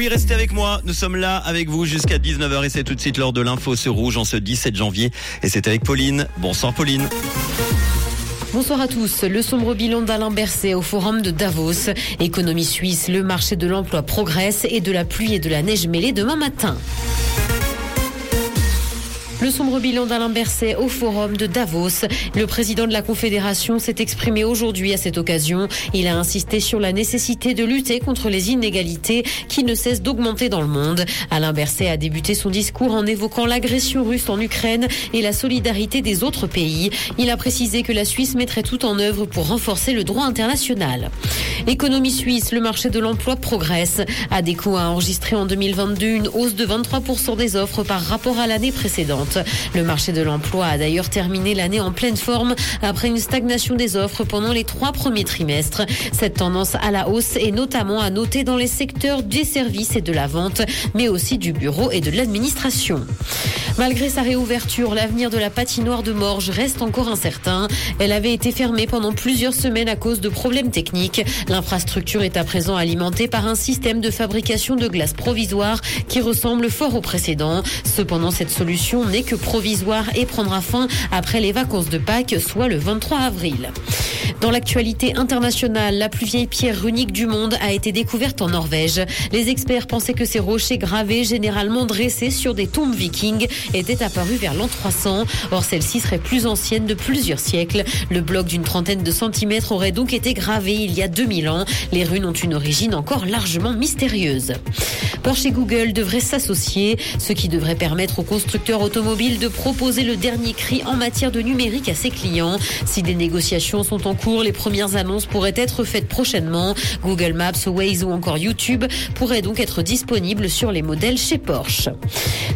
Oui, restez avec moi. Nous sommes là avec vous jusqu'à 19h et c'est tout de suite l'heure de l'info sur Rouge en ce 17 janvier. Et c'est avec Pauline. Bonsoir Pauline. Bonsoir à tous. Le sombre bilan d'Alain Berset au forum de Davos. Économie suisse, le marché de l'emploi progresse et de la pluie et de la neige mêlée demain matin. Le sombre bilan d'Alain Berset au forum de Davos. Le président de la Confédération s'est exprimé aujourd'hui à cette occasion. Il a insisté sur la nécessité de lutter contre les inégalités qui ne cessent d'augmenter dans le monde. Alain Berset a débuté son discours en évoquant l'agression russe en Ukraine et la solidarité des autres pays. Il a précisé que la Suisse mettrait tout en œuvre pour renforcer le droit international. Économie suisse, le marché de l'emploi progresse. ADECO a enregistré en 2022 une hausse de 23% des offres par rapport à l'année précédente. Le marché de l'emploi a d'ailleurs terminé l'année en pleine forme après une stagnation des offres pendant les trois premiers trimestres. Cette tendance à la hausse est notamment à noter dans les secteurs des services et de la vente, mais aussi du bureau et de l'administration. Malgré sa réouverture, l'avenir de la patinoire de Morges reste encore incertain. Elle avait été fermée pendant plusieurs semaines à cause de problèmes techniques. L'infrastructure est à présent alimentée par un système de fabrication de glace provisoire qui ressemble fort au précédent. Cependant, cette solution n'est que provisoire et prendra fin après les vacances de Pâques, soit le 23 avril. Dans l'actualité internationale, la plus vieille pierre runique du monde a été découverte en Norvège. Les experts pensaient que ces rochers gravés, généralement dressés sur des tombes vikings, étaient apparus vers l'an 300. Or, celle-ci serait plus ancienne de plusieurs siècles. Le bloc d'une trentaine de centimètres aurait donc été gravé il y a 2000 ans. Les runes ont une origine encore largement mystérieuse. Porsche et Google devraient s'associer, ce qui devrait permettre aux constructeurs automobiles de proposer le dernier cri en matière de numérique à ses clients. Si des négociations sont en cours, les premières annonces pourraient être faites prochainement. Google Maps, Waze ou encore YouTube pourraient donc être disponibles sur les modèles chez Porsche.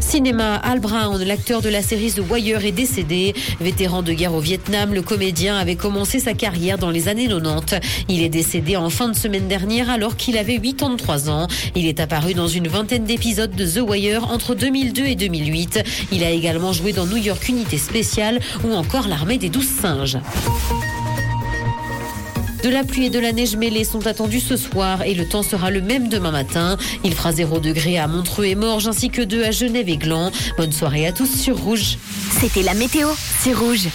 Cinéma, Al Brown, l'acteur de la série The Wire, est décédé. Vétéran de guerre au Vietnam, le comédien avait commencé sa carrière dans les années 90. Il est décédé en fin de semaine dernière alors qu'il avait 83 ans. Il est apparu dans une vingtaine d'épisodes de The Wire entre 2002 et 2008. Il a également joué dans New York Unité Spéciale ou encore l'armée des douze singes. De la pluie et de la neige mêlée sont attendus ce soir et le temps sera le même demain matin. Il fera 0 degré à Montreux et Morges ainsi que 2 à Genève et Gland. Bonne soirée à tous sur Rouge. C'était la météo, c'est Rouge.